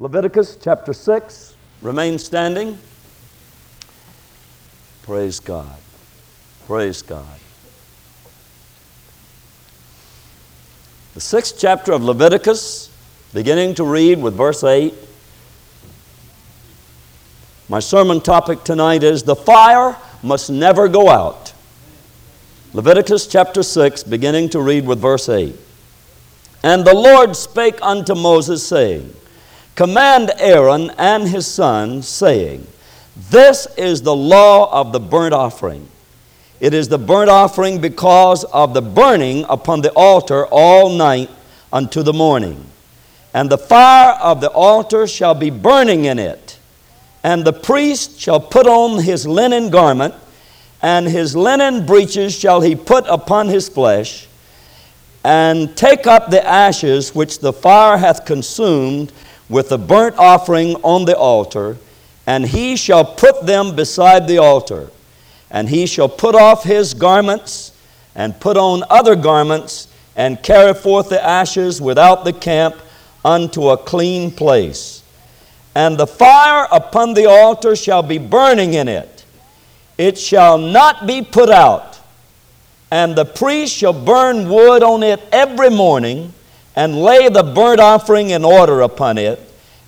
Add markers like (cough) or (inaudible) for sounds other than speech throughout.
Leviticus chapter 6. Remain standing. Praise God. Praise God. The sixth chapter of Leviticus, beginning to read with verse 8. My sermon topic tonight is The Fire Must Never Go Out. Leviticus chapter 6, beginning to read with verse 8. And the Lord spake unto Moses, saying, Command Aaron and his sons, saying, This is the law of the burnt offering. It is the burnt offering because of the burning upon the altar all night unto the morning. And the fire of the altar shall be burning in it. And the priest shall put on his linen garment, and his linen breeches shall he put upon his flesh, and take up the ashes which the fire hath consumed with the burnt offering on the altar, and he shall put them beside the altar. And he shall put off his garments, and put on other garments, and carry forth the ashes without the camp unto a clean place. And the fire upon the altar shall be burning in it, it shall not be put out. And the priest shall burn wood on it every morning and lay the burnt offering in order upon it,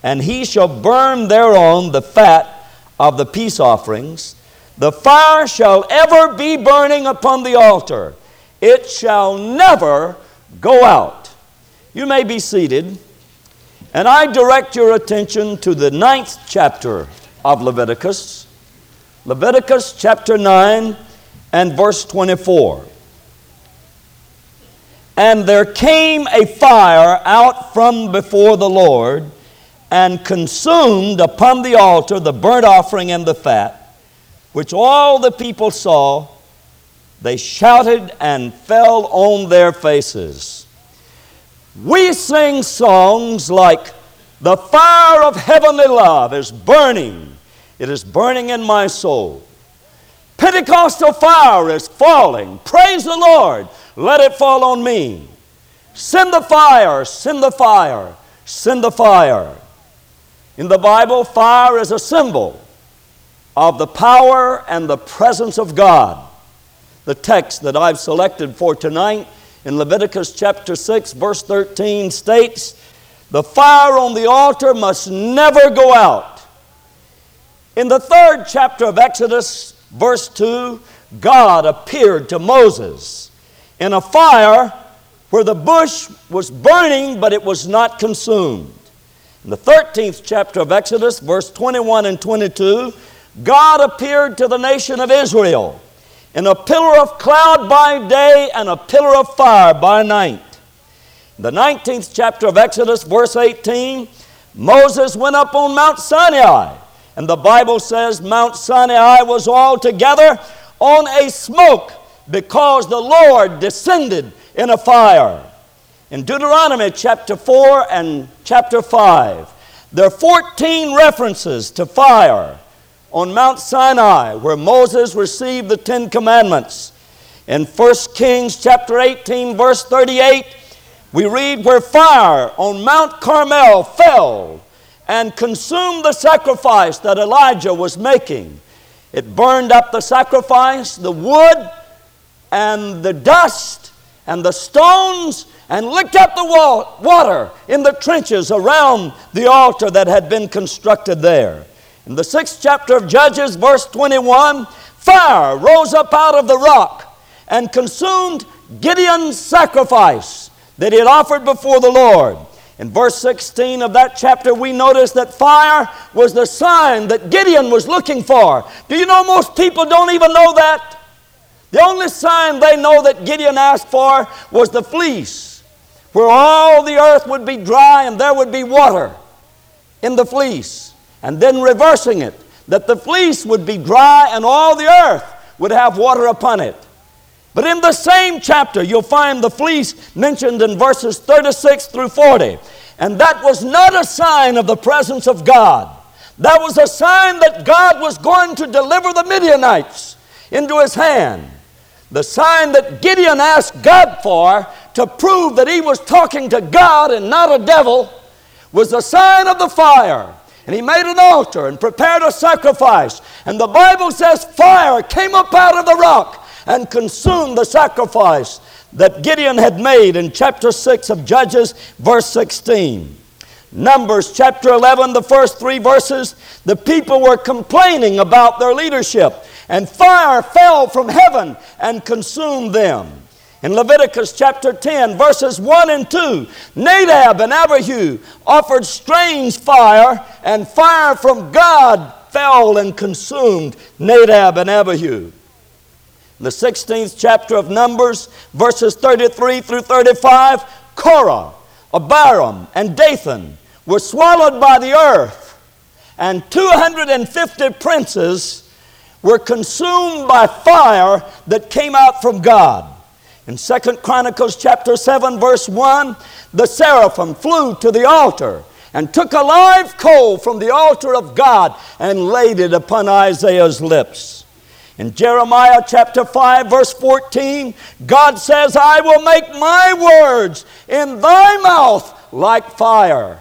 and he shall burn thereon the fat of the peace offerings. The fire shall ever be burning upon the altar, it shall never go out. You may be seated, and I direct your attention to the ninth chapter of Leviticus, Leviticus chapter 9 and verse 24. And there came a fire out from before the Lord and consumed upon the altar the burnt offering and the fat, which all the people saw. They shouted and fell on their faces. We sing songs like, The fire of heavenly love is burning, it is burning in my soul. Pentecostal fire is falling. Praise the Lord. Let it fall on me. Send the fire, send the fire, send the fire. In the Bible, fire is a symbol of the power and the presence of God. The text that I've selected for tonight in Leviticus chapter 6, verse 13 states, The fire on the altar must never go out. In the third chapter of Exodus, verse 2, God appeared to Moses in a fire where the bush was burning, but it was not consumed. In the 13th chapter of Exodus, verse 21 and 22, God appeared to the nation of Israel in a pillar of cloud by day and a pillar of fire by night. In the 19th chapter of Exodus, verse 18, Moses went up on Mount Sinai, and the Bible says Mount Sinai was altogether on a smoke because the Lord descended in a fire. In Deuteronomy chapter 4 and chapter 5, there are 14 references to fire on Mount Sinai where Moses received the Ten Commandments. In 1 Kings chapter 18, verse 38, we read where fire on Mount Carmel fell and consumed the sacrifice that Elijah was making. It burned up the sacrifice, the wood, and the dust, and the stones, and licked up the wall, water in the trenches around the altar that had been constructed there. In the sixth chapter of Judges, verse 21, fire rose up out of the rock and consumed Gideon's sacrifice that he had offered before the Lord. In verse 16 of that chapter, we notice that fire was the sign that Gideon was looking for. Do you know most people don't even know that? The only sign they know that Gideon asked for was the fleece, where all the earth would be dry and there would be water in the fleece. And then reversing it, that the fleece would be dry and all the earth would have water upon it. But in the same chapter, you'll find the fleece mentioned in verses 36 through 40. And that was not a sign of the presence of God. That was a sign that God was going to deliver the Midianites into his hand. The sign that Gideon asked God for to prove that he was talking to God and not a devil was the sign of the fire. And he made an altar and prepared a sacrifice. And the Bible says fire came up out of the rock and consumed the sacrifice that Gideon had made in chapter 6 of Judges, verse 16. Numbers chapter 11, the first three verses, the people were complaining about their leadership, and fire fell from heaven and consumed them. In Leviticus chapter 10, verses 1 and 2, Nadab and Abihu offered strange fire, and fire from God fell and consumed Nadab and Abihu. In the 16th chapter of Numbers, verses 33 through 35, Korah, Abiram, and Dathan were swallowed by the earth, and 250 princes were consumed by fire that came out from God. In Second Chronicles chapter 7 verse 1, the seraphim flew to the altar and took a live coal from the altar of God and laid it upon Isaiah's lips. In Jeremiah chapter 5 verse 14, God says, "I will make my words in thy mouth like fire."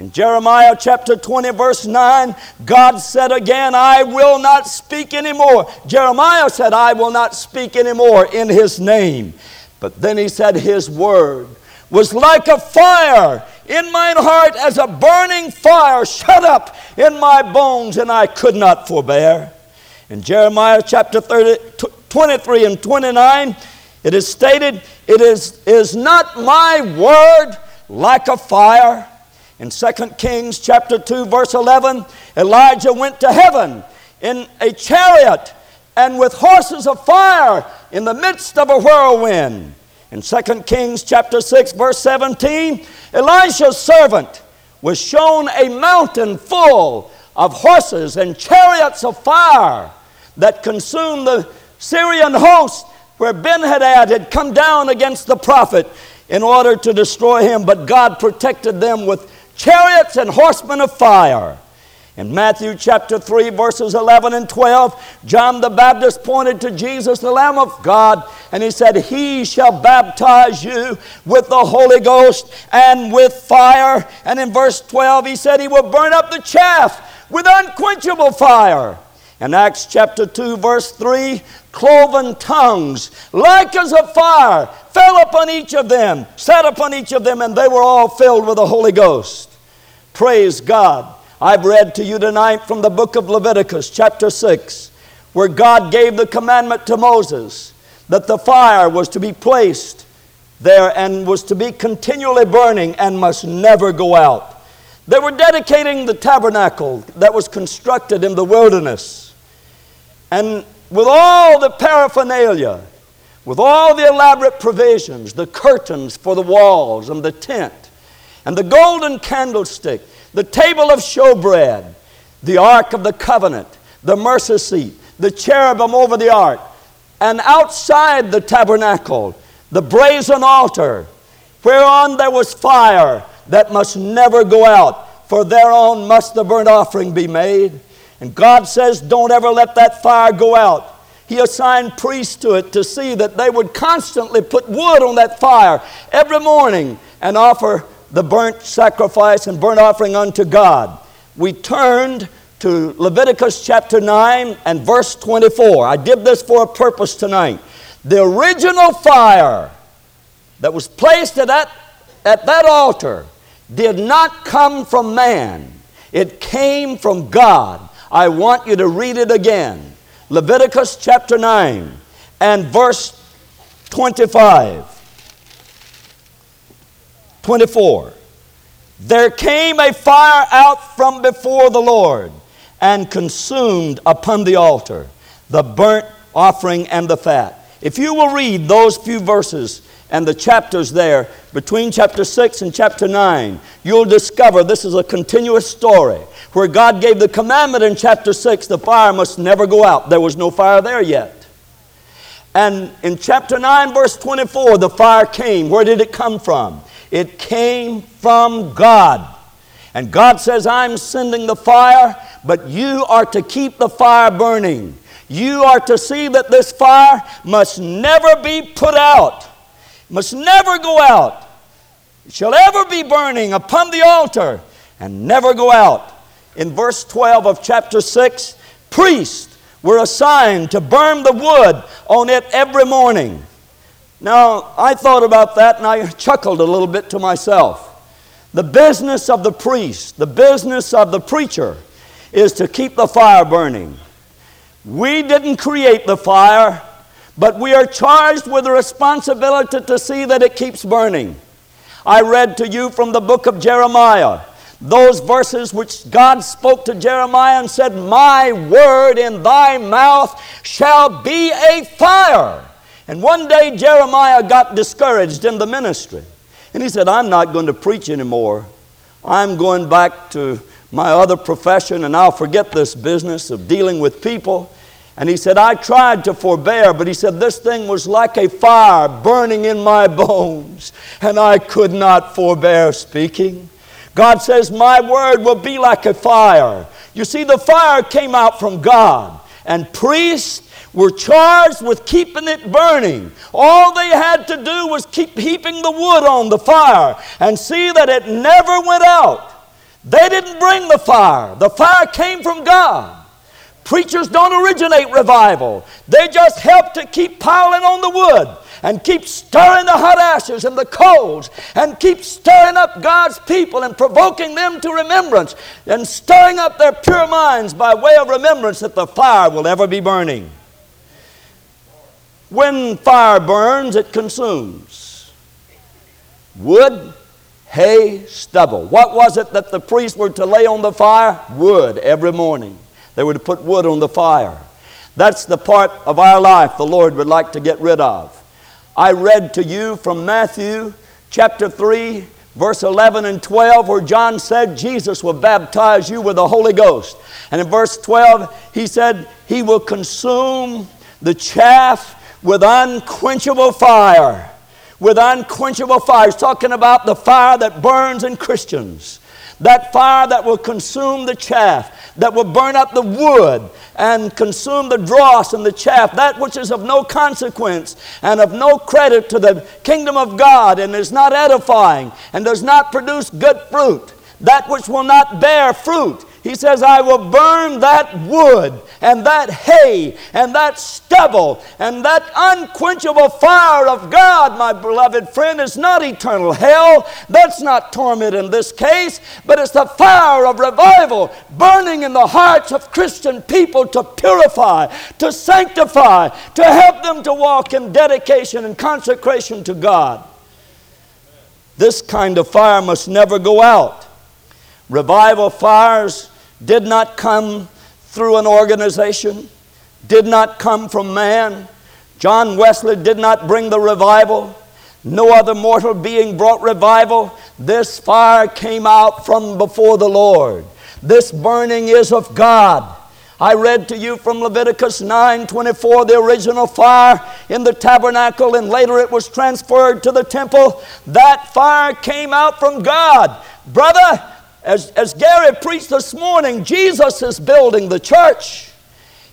In Jeremiah chapter 20, verse 9, God said again, I will not speak anymore. Jeremiah said, I will not speak anymore in his name. But then he said, His word was like a fire in mine heart as a burning fire shut up in my bones, and I could not forbear. In Jeremiah chapter 30, 23 and 29, it is stated, It is, is not my word like a fire in 2 Kings chapter 2 verse 11, Elijah went to heaven in a chariot and with horses of fire in the midst of a whirlwind. In 2 Kings chapter 6 verse 17, Elisha's servant was shown a mountain full of horses and chariots of fire that consumed the Syrian host where Ben-Hadad had come down against the prophet in order to destroy him, but God protected them with chariots and horsemen of fire. In Matthew chapter 3, verses 11 and 12, John the Baptist pointed to Jesus, the Lamb of God, and he said, He shall baptize you with the Holy Ghost and with fire. And in verse 12, he said, He will burn up the chaff with unquenchable fire. In Acts chapter 2, verse 3, cloven tongues, like as a fire, fell upon each of them, sat upon each of them, and they were all filled with the Holy Ghost. Praise God. I've read to you tonight from the book of Leviticus, chapter 6, where God gave the commandment to Moses that the fire was to be placed there and was to be continually burning and must never go out. They were dedicating the tabernacle that was constructed in the wilderness. And with all the paraphernalia, with all the elaborate provisions, the curtains for the walls and the tent, and the golden candlestick, the table of showbread, the ark of the covenant, the mercy seat, the cherubim over the ark, and outside the tabernacle, the brazen altar, whereon there was fire that must never go out, for thereon must the burnt offering be made. And God says, Don't ever let that fire go out. He assigned priests to it to see that they would constantly put wood on that fire every morning and offer the burnt sacrifice and burnt offering unto God. We turned to Leviticus chapter 9 and verse 24. I did this for a purpose tonight. The original fire that was placed at that, at that altar did not come from man, it came from God. I want you to read it again. Leviticus chapter 9 and verse 25. 24. There came a fire out from before the Lord and consumed upon the altar the burnt offering and the fat. If you will read those few verses and the chapters there between chapter 6 and chapter 9, you'll discover this is a continuous story where God gave the commandment in chapter 6 the fire must never go out. There was no fire there yet. And in chapter 9, verse 24, the fire came. Where did it come from? It came from God. And God says, I'm sending the fire, but you are to keep the fire burning. You are to see that this fire must never be put out, must never go out. It shall ever be burning upon the altar and never go out. In verse 12 of chapter 6, priests were assigned to burn the wood on it every morning. Now, I thought about that and I chuckled a little bit to myself. The business of the priest, the business of the preacher, is to keep the fire burning. We didn't create the fire, but we are charged with the responsibility to see that it keeps burning. I read to you from the book of Jeremiah those verses which God spoke to Jeremiah and said, My word in thy mouth shall be a fire. And one day Jeremiah got discouraged in the ministry. And he said, I'm not going to preach anymore. I'm going back to my other profession and I'll forget this business of dealing with people. And he said, I tried to forbear, but he said, this thing was like a fire burning in my (laughs) bones, and I could not forbear speaking. God says, My word will be like a fire. You see, the fire came out from God, and priests were charged with keeping it burning. All they had to do was keep heaping the wood on the fire and see that it never went out. They didn't bring the fire, the fire came from God. Preachers don't originate revival, they just help to keep piling on the wood and keep stirring the hot ashes and the coals and keep stirring up God's people and provoking them to remembrance and stirring up their pure minds by way of remembrance that the fire will ever be burning. When fire burns, it consumes wood, hay, stubble. What was it that the priests were to lay on the fire? Wood every morning. They were to put wood on the fire. That's the part of our life the Lord would like to get rid of. I read to you from Matthew chapter 3, verse 11 and 12, where John said Jesus will baptize you with the Holy Ghost. And in verse 12, he said, He will consume the chaff with unquenchable fire. With unquenchable fire. He's talking about the fire that burns in Christians. That fire that will consume the chaff, that will burn up the wood and consume the dross and the chaff, that which is of no consequence and of no credit to the kingdom of God and is not edifying and does not produce good fruit, that which will not bear fruit. He says, I will burn that wood and that hay and that stubble and that unquenchable fire of God, my beloved friend, is not eternal hell. That's not torment in this case, but it's the fire of revival burning in the hearts of Christian people to purify, to sanctify, to help them to walk in dedication and consecration to God. This kind of fire must never go out. Revival fires did not come through an organization, did not come from man. John Wesley did not bring the revival. No other mortal being brought revival. This fire came out from before the Lord. This burning is of God. I read to you from Leviticus 9 24, the original fire in the tabernacle, and later it was transferred to the temple. That fire came out from God. Brother, as, as Gary preached this morning, Jesus is building the church.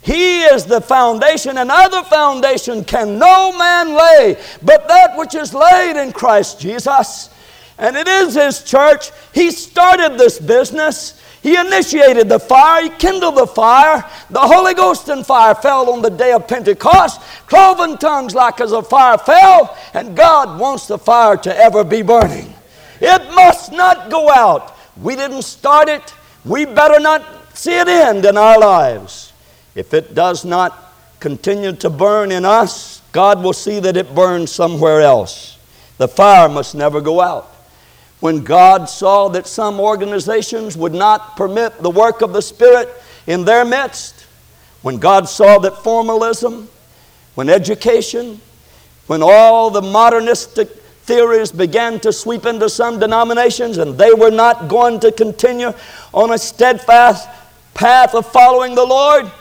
He is the foundation, and other foundation can no man lay but that which is laid in Christ Jesus. And it is His church. He started this business. He initiated the fire. He kindled the fire. The Holy Ghost and fire fell on the day of Pentecost. Cloven tongues like as a fire fell. And God wants the fire to ever be burning. It must not go out. We didn't start it. We better not see it end in our lives. If it does not continue to burn in us, God will see that it burns somewhere else. The fire must never go out. When God saw that some organizations would not permit the work of the Spirit in their midst, when God saw that formalism, when education, when all the modernistic theories began to sweep into some denominations, and they were not going to continue on a steadfast path of following the Lord.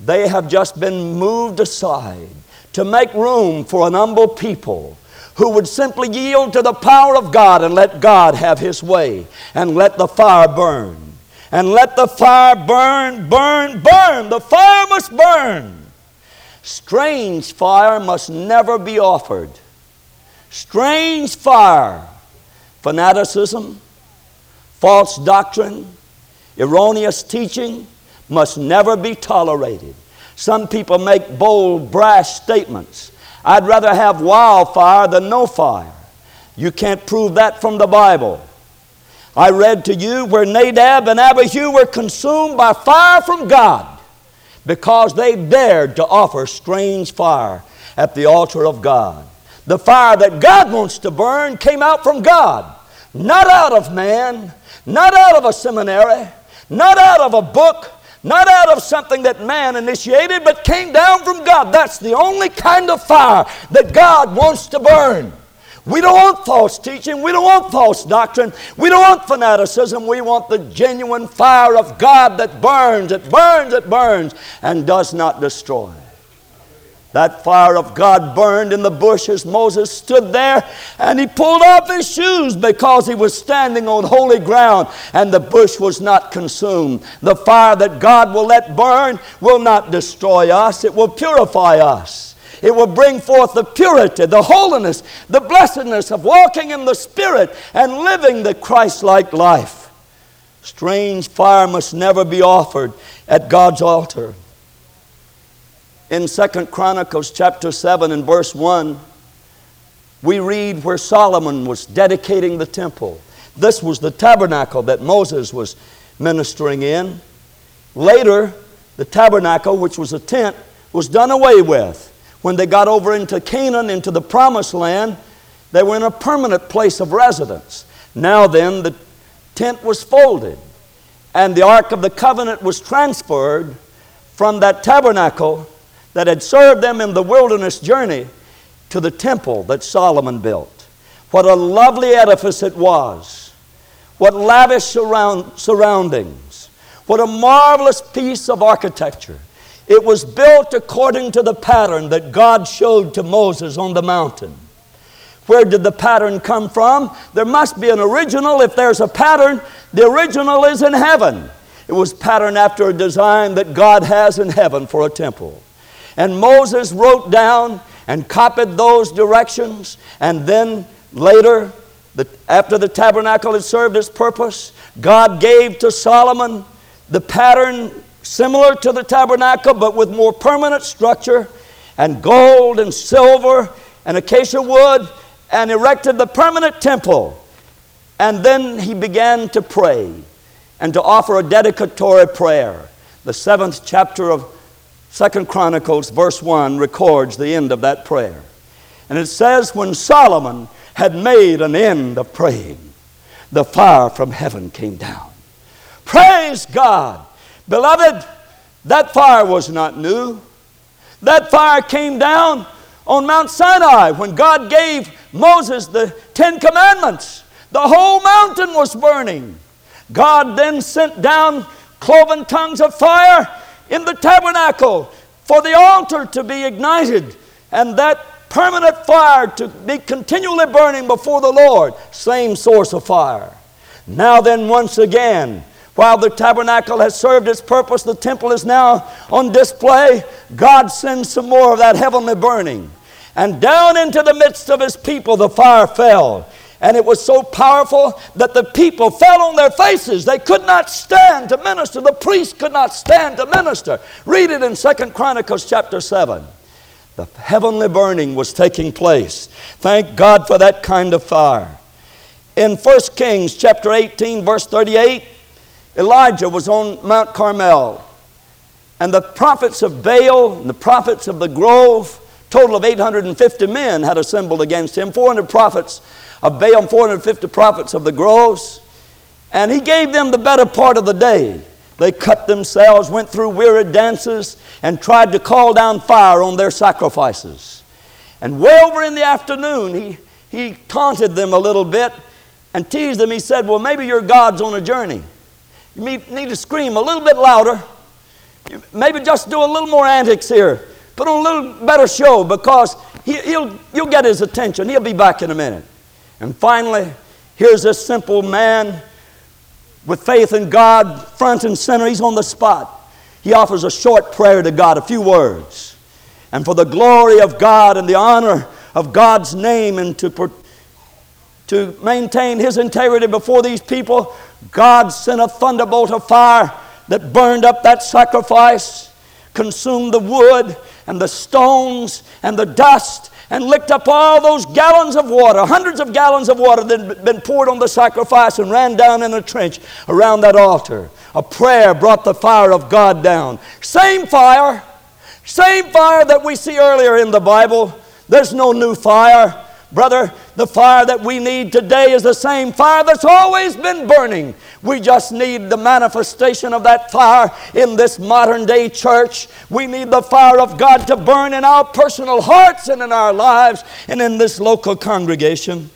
They have just been moved aside to make room for an humble people who would simply yield to the power of God and let God have His way and let the fire burn. And let the fire burn, burn, burn. The fire must burn. Strange fire must never be offered strange fire fanaticism, false doctrine, erroneous teaching must never be tolerated. Some people make bold, brash statements. I'd rather have wildfire than no fire. You can't prove that from the Bible. I read to you where Nadab and Abihu were consumed by fire from God because they dared to offer strange fire at the altar of God. The fire that God wants to burn came out from God, not out of man, not out of a seminary, not out of a book, not out of something that man initiated, but came down from God. That's the only kind of fire that God wants to burn. We don't want false teaching. We don't want false doctrine. We don't want fanaticism. We want the genuine fire of God that burns, it burns, it burns, and does not destroy. That fire of God burned in the bush as Moses stood there and he pulled off his shoes because he was standing on holy ground and the bush was not consumed. The fire that God will let burn will not destroy us, it will purify us. It will bring forth the purity, the holiness, the blessedness of walking in the Spirit and living the Christ like life. Strange fire must never be offered at God's altar. In Second Chronicles chapter 7 and verse 1, we read where Solomon was dedicating the temple. This was the tabernacle that Moses was ministering in. Later, the tabernacle, which was a tent, was done away with when they got over into Canaan, into the promised land, they were in a permanent place of residence. Now then, the tent was folded, and the Ark of the Covenant was transferred from that tabernacle that had served them in the wilderness journey to the temple that Solomon built. What a lovely edifice it was! What lavish surround, surroundings! What a marvelous piece of architecture! It was built according to the pattern that God showed to Moses on the mountain. Where did the pattern come from? There must be an original. If there's a pattern, the original is in heaven. It was patterned after a design that God has in heaven for a temple. And Moses wrote down and copied those directions, and then later, the, after the tabernacle had served its purpose, God gave to Solomon the pattern similar to the tabernacle, but with more permanent structure, and gold and silver and acacia wood, and erected the permanent temple. And then he began to pray and to offer a dedicatory prayer. The seventh chapter of Second Chronicles, verse 1, records the end of that prayer. And it says, When Solomon had made an end of praying, the fire from heaven came down. Praise God! Beloved, that fire was not new. That fire came down on Mount Sinai when God gave Moses the Ten Commandments. The whole mountain was burning. God then sent down cloven tongues of fire in the tabernacle for the altar to be ignited and that permanent fire to be continually burning before the Lord. Same source of fire. Now, then, once again, while the tabernacle has served its purpose, the temple is now on display. God sends some more of that heavenly burning. And down into the midst of his people, the fire fell. And it was so powerful that the people fell on their faces. They could not stand to minister. The priest could not stand to minister. Read it in Second Chronicles chapter 7. The heavenly burning was taking place. Thank God for that kind of fire. In 1 Kings chapter 18, verse 38, Elijah was on Mount Carmel, and the prophets of Baal and the prophets of the grove, total of 850 men, had assembled against him 400 prophets of Baal and 450 prophets of the groves. And he gave them the better part of the day. They cut themselves, went through weary dances, and tried to call down fire on their sacrifices. And way over in the afternoon, he, he taunted them a little bit and teased them. He said, Well, maybe your God's on a journey. You need to scream a little bit louder. Maybe just do a little more antics here. Put on a little better show because he, will you'll get his attention. He'll be back in a minute. And finally, here's this simple man with faith in God, front and center. He's on the spot. He offers a short prayer to God, a few words. And for the glory of God and the honor of God's name and to, to maintain his integrity before these people, God sent a thunderbolt of fire that burned up that sacrifice, consumed the wood and the stones and the dust, and licked up all those gallons of water, hundreds of gallons of water that had been poured on the sacrifice and ran down in a trench around that altar. A prayer brought the fire of God down. Same fire, same fire that we see earlier in the Bible. There's no new fire. Brother, the fire that we need today is the same fire that's always been burning. We just need the manifestation of that fire in this modern day church. We need the fire of God to burn in our personal hearts and in our lives and in this local congregation.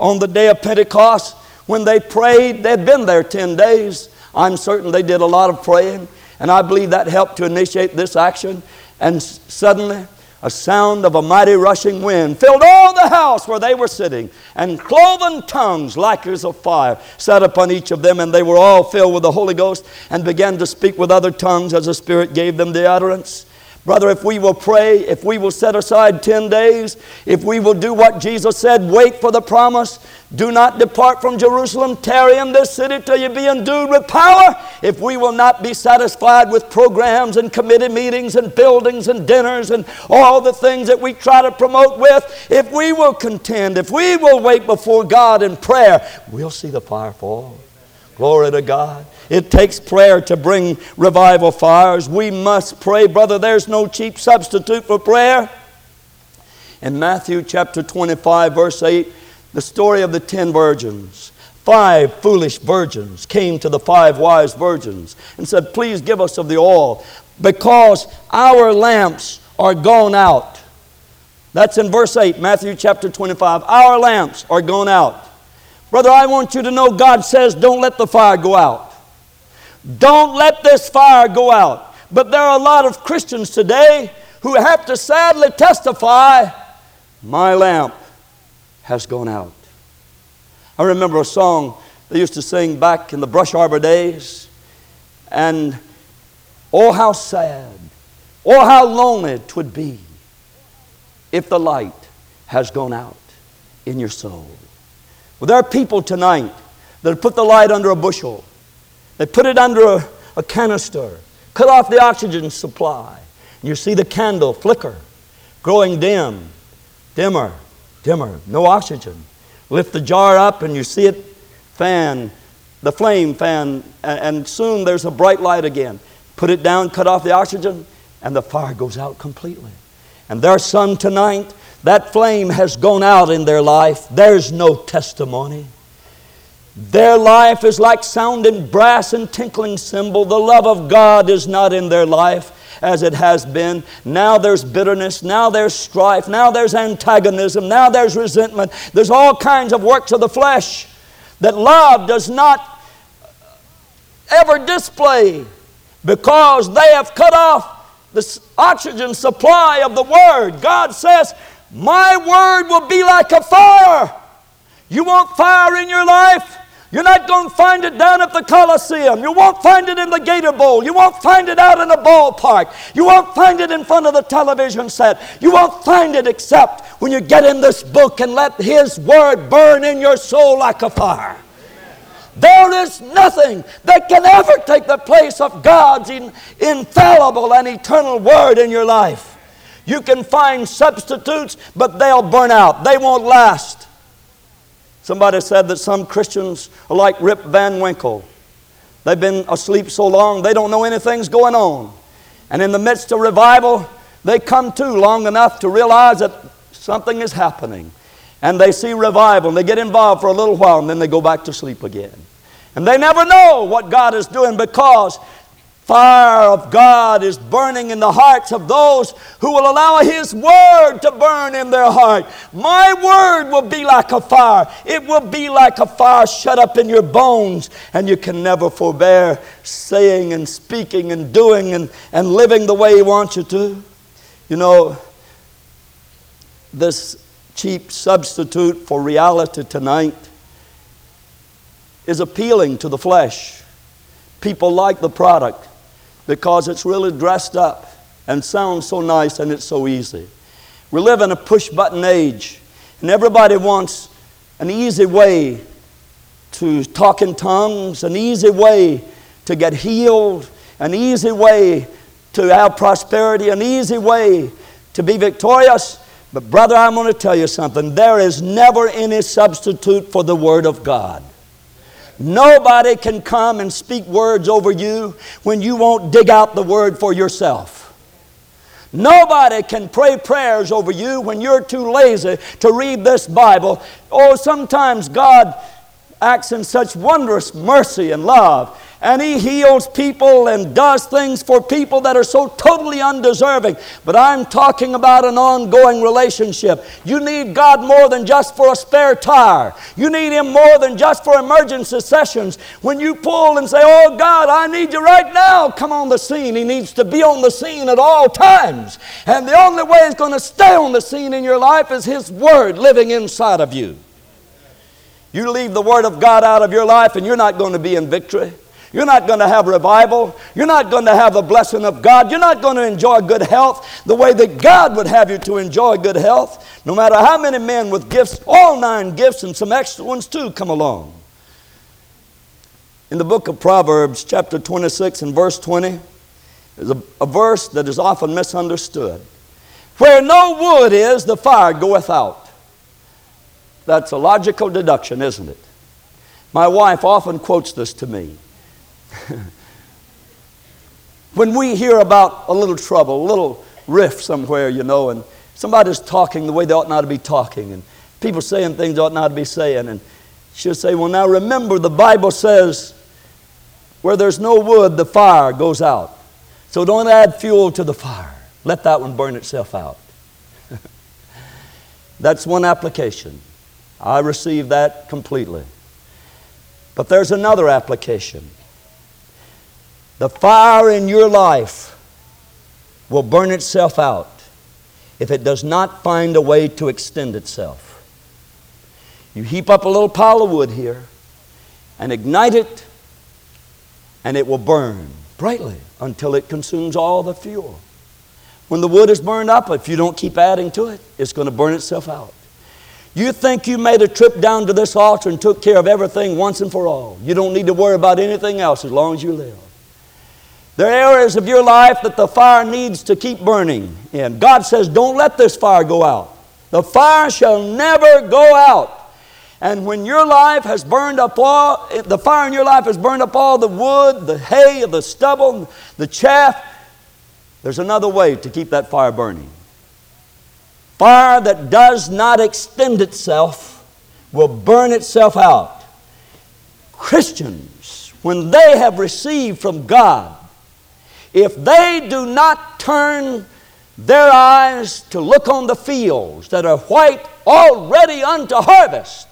On the day of Pentecost, when they prayed, they'd been there 10 days. I'm certain they did a lot of praying, and I believe that helped to initiate this action. And suddenly, a sound of a mighty rushing wind filled all the house where they were sitting, and cloven tongues like as of fire sat upon each of them, and they were all filled with the Holy Ghost and began to speak with other tongues as the Spirit gave them the utterance. Brother, if we will pray, if we will set aside 10 days, if we will do what Jesus said, wait for the promise, do not depart from Jerusalem, tarry in this city till you be endued with power. If we will not be satisfied with programs and committee meetings and buildings and dinners and all the things that we try to promote with, if we will contend, if we will wait before God in prayer, we'll see the fire fall. Glory to God. It takes prayer to bring revival fires. We must pray, brother. There's no cheap substitute for prayer. In Matthew chapter 25, verse 8, the story of the ten virgins. Five foolish virgins came to the five wise virgins and said, Please give us of the oil, because our lamps are gone out. That's in verse 8, Matthew chapter 25. Our lamps are gone out. Brother, I want you to know God says, Don't let the fire go out. Don't let this fire go out. But there are a lot of Christians today who have to sadly testify, My lamp has gone out. I remember a song they used to sing back in the Brush Arbor days, and oh, how sad, oh, how lonely it would be if the light has gone out in your soul. Well, there are people tonight that have put the light under a bushel they put it under a, a canister, cut off the oxygen supply. You see the candle flicker, growing dim, dimmer, dimmer, no oxygen. Lift the jar up and you see it fan, the flame fan, and soon there's a bright light again. Put it down, cut off the oxygen, and the fire goes out completely. And there's some tonight, that flame has gone out in their life. There's no testimony. Their life is like sounding brass and tinkling cymbal. The love of God is not in their life as it has been. Now there's bitterness, now there's strife, now there's antagonism, now there's resentment. There's all kinds of works of the flesh that love does not ever display because they have cut off the oxygen supply of the Word. God says, My Word will be like a fire. You want fire in your life? You're not going to find it down at the Coliseum. You won't find it in the Gator Bowl. You won't find it out in the ballpark. You won't find it in front of the television set. You won't find it except when you get in this book and let His Word burn in your soul like a fire. There is nothing that can ever take the place of God's in, infallible and eternal Word in your life. You can find substitutes, but they'll burn out, they won't last. Somebody said that some Christians are like Rip Van Winkle. They've been asleep so long they don't know anything's going on. And in the midst of revival, they come to long enough to realize that something is happening. And they see revival and they get involved for a little while and then they go back to sleep again. And they never know what God is doing because fire of God is burning in the hearts of those who will allow His Word to burn in their heart. My Word will be like a fire. It will be like a fire shut up in your bones, and you can never forbear saying and speaking and doing and, and living the way He wants you to. You know, this cheap substitute for reality tonight is appealing to the flesh. People like the product because it's really dressed up and sounds so nice and it's so easy. We live in a push button age, and everybody wants an easy way to talk in tongues, an easy way to get healed, an easy way to have prosperity, an easy way to be victorious. But, brother, I'm going to tell you something. There is never any substitute for the Word of God. Nobody can come and speak words over you when you won't dig out the Word for yourself. Nobody can pray prayers over you when you're too lazy to read this Bible. Oh, sometimes God acts in such wondrous mercy and love and He heals people and does things for people that are so totally undeserving. But I'm talking about an ongoing relationship. You need God more than just for a spare tire, you need Him more than just for emergency sessions. When you pull and say, Oh God, I need you right now, come on the scene. He needs to be on the scene at all times. And the only way He's going to stay on the scene in your life is His Word living inside of you. You leave the Word of God out of your life, and you're not going to be in victory. You're not going to have revival. You're not going to have the blessing of God. You're not going to enjoy good health the way that God would have you to enjoy good health. No matter how many men with gifts, all nine gifts and some extra ones too, come along. In the book of Proverbs, chapter 26 and verse 20, there's a, a verse that is often misunderstood. Where no wood is, the fire goeth out. That's a logical deduction, isn't it? My wife often quotes this to me. (laughs) when we hear about a little trouble, a little rift somewhere, you know, and somebody's talking the way they ought not to be talking, and people saying things ought not to be saying, and she'll say, Well, now remember, the Bible says, where there's no wood, the fire goes out. So don't add fuel to the fire. Let that one burn itself out. (laughs) That's one application. I receive that completely. But there's another application. The fire in your life will burn itself out if it does not find a way to extend itself. You heap up a little pile of wood here and ignite it, and it will burn brightly until it consumes all the fuel. When the wood is burned up, if you don't keep adding to it, it's going to burn itself out. You think you made a trip down to this altar and took care of everything once and for all. You don't need to worry about anything else as long as you live. There are areas of your life that the fire needs to keep burning in. God says, Don't let this fire go out. The fire shall never go out. And when your life has burned up all, the fire in your life has burned up all the wood, the hay, the stubble, the chaff, there's another way to keep that fire burning. Fire that does not extend itself will burn itself out. Christians, when they have received from God if they do not turn their eyes to look on the fields that are white already unto harvest,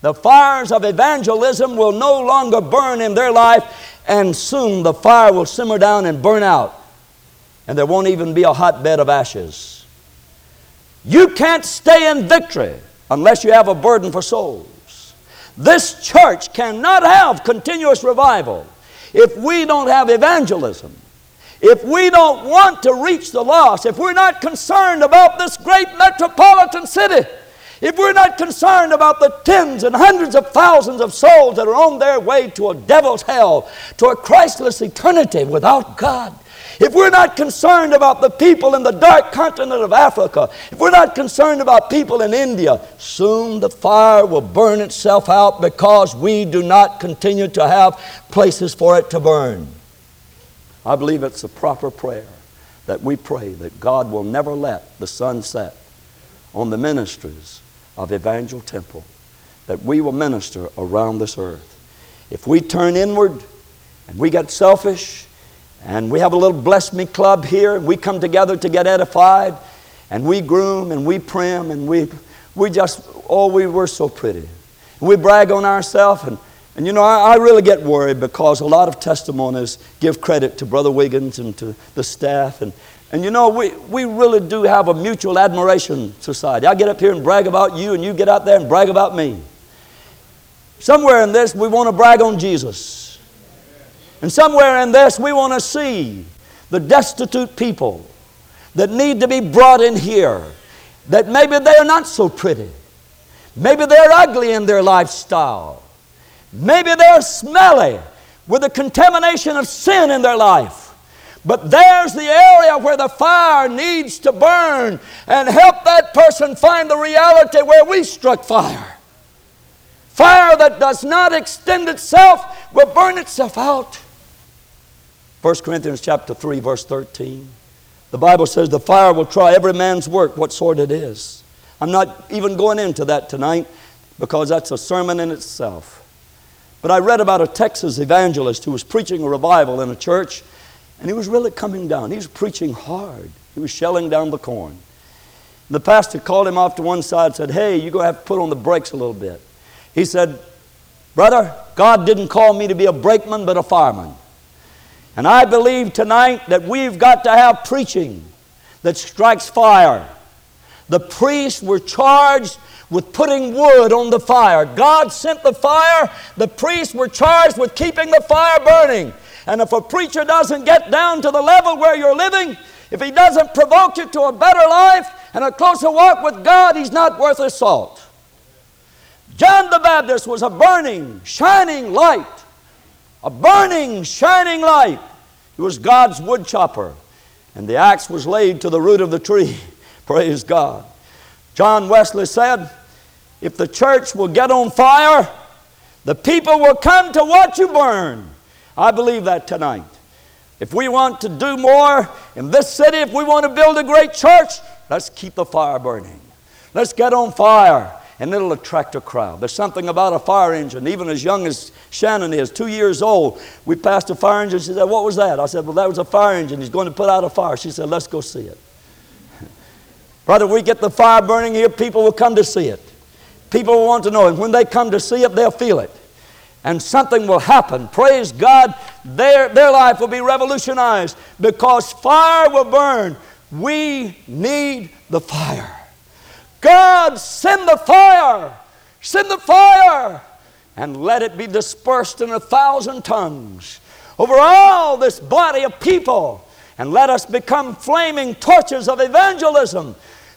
the fires of evangelism will no longer burn in their life, and soon the fire will simmer down and burn out, and there won't even be a hotbed of ashes. You can't stay in victory unless you have a burden for souls. This church cannot have continuous revival if we don't have evangelism. If we don't want to reach the lost, if we're not concerned about this great metropolitan city, if we're not concerned about the tens and hundreds of thousands of souls that are on their way to a devil's hell, to a Christless eternity without God, if we're not concerned about the people in the dark continent of Africa, if we're not concerned about people in India, soon the fire will burn itself out because we do not continue to have places for it to burn. I believe it's a proper prayer that we pray that God will never let the sun set on the ministries of Evangel Temple, that we will minister around this earth. If we turn inward and we get selfish and we have a little bless me club here and we come together to get edified and we groom and we prim and we, we just, oh, we were so pretty. And we brag on ourselves and and you know, I, I, really get worried because a lot of testimonies give credit to Brother Wiggins and to the staff. And, and you know, we, we really do have a mutual admiration society. I get up here and brag about you, and you get out there and brag about me. Somewhere in this, we want to brag on Jesus. And somewhere in this, we want to see the destitute people that need to be brought in here, that maybe they are not so pretty. Maybe they're ugly in their lifestyle. Maybe they're smelly with the contamination of sin in their life. But there's the area where the fire needs to burn and help that person find the reality where we struck fire. Fire that does not extend itself will burn itself out. 1 Corinthians chapter 3 verse 13. The Bible says the fire will try every man's work what sort it is. I'm not even going into that tonight because that's a sermon in itself. But I read about a Texas evangelist who was preaching a revival in a church and he was really coming down. He was preaching hard. He was shelling down the corn. The pastor called him off to one side and said, Hey, you're going to have to put on the brakes a little bit. He said, Brother, God didn't call me to be a brakeman, but a fireman. And I believe tonight that we've got to have preaching that strikes fire. The priests were charged with putting wood on the fire. God sent the fire, the priests were charged with keeping the fire burning. And if a preacher doesn't get down to the level where you're living, if he doesn't provoke you to a better life and a closer walk with God, he's not worth his salt. John the Baptist was a burning, shining light. A burning, shining light. He was God's wood chopper. And the axe was laid to the root of the tree. (laughs) Praise God. John Wesley said, If the church will get on fire, the people will come to watch you burn. I believe that tonight. If we want to do more in this city, if we want to build a great church, let's keep the fire burning. Let's get on fire and it'll attract a crowd. There's something about a fire engine, even as young as Shannon is, two years old. We passed a fire engine. She said, What was that? I said, Well, that was a fire engine. He's going to put out a fire. She said, Let's go see it. (laughs) Brother, we get the fire burning here, people will come to see it. People want to know. And when they come to see it, they'll feel it and something will happen. Praise God, their, their life will be revolutionized because fire will burn. We need the fire. God, send the fire, send the fire, and let it be dispersed in a thousand tongues over all this body of people, and let us become flaming torches of evangelism,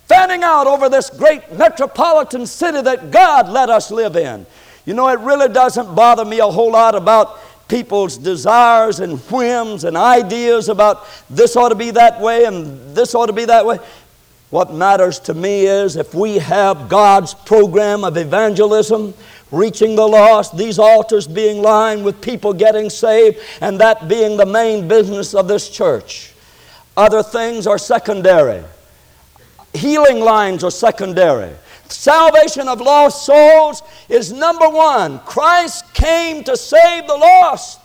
fanning out over this great metropolitan city that God let us live in. You know, it really doesn't bother me a whole lot about people's desires and whims and ideas about this ought to be that way and this ought to be that way. What matters to me is if we have God's program of evangelism, reaching the lost, these altars being lined with people getting saved, and that being the main business of this church. Other things are secondary. Healing lines are secondary. Salvation of lost souls is number one. Christ came to save the lost.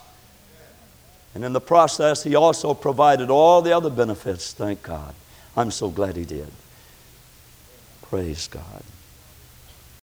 And in the process, He also provided all the other benefits, thank God. I'm so glad He did. Praise God.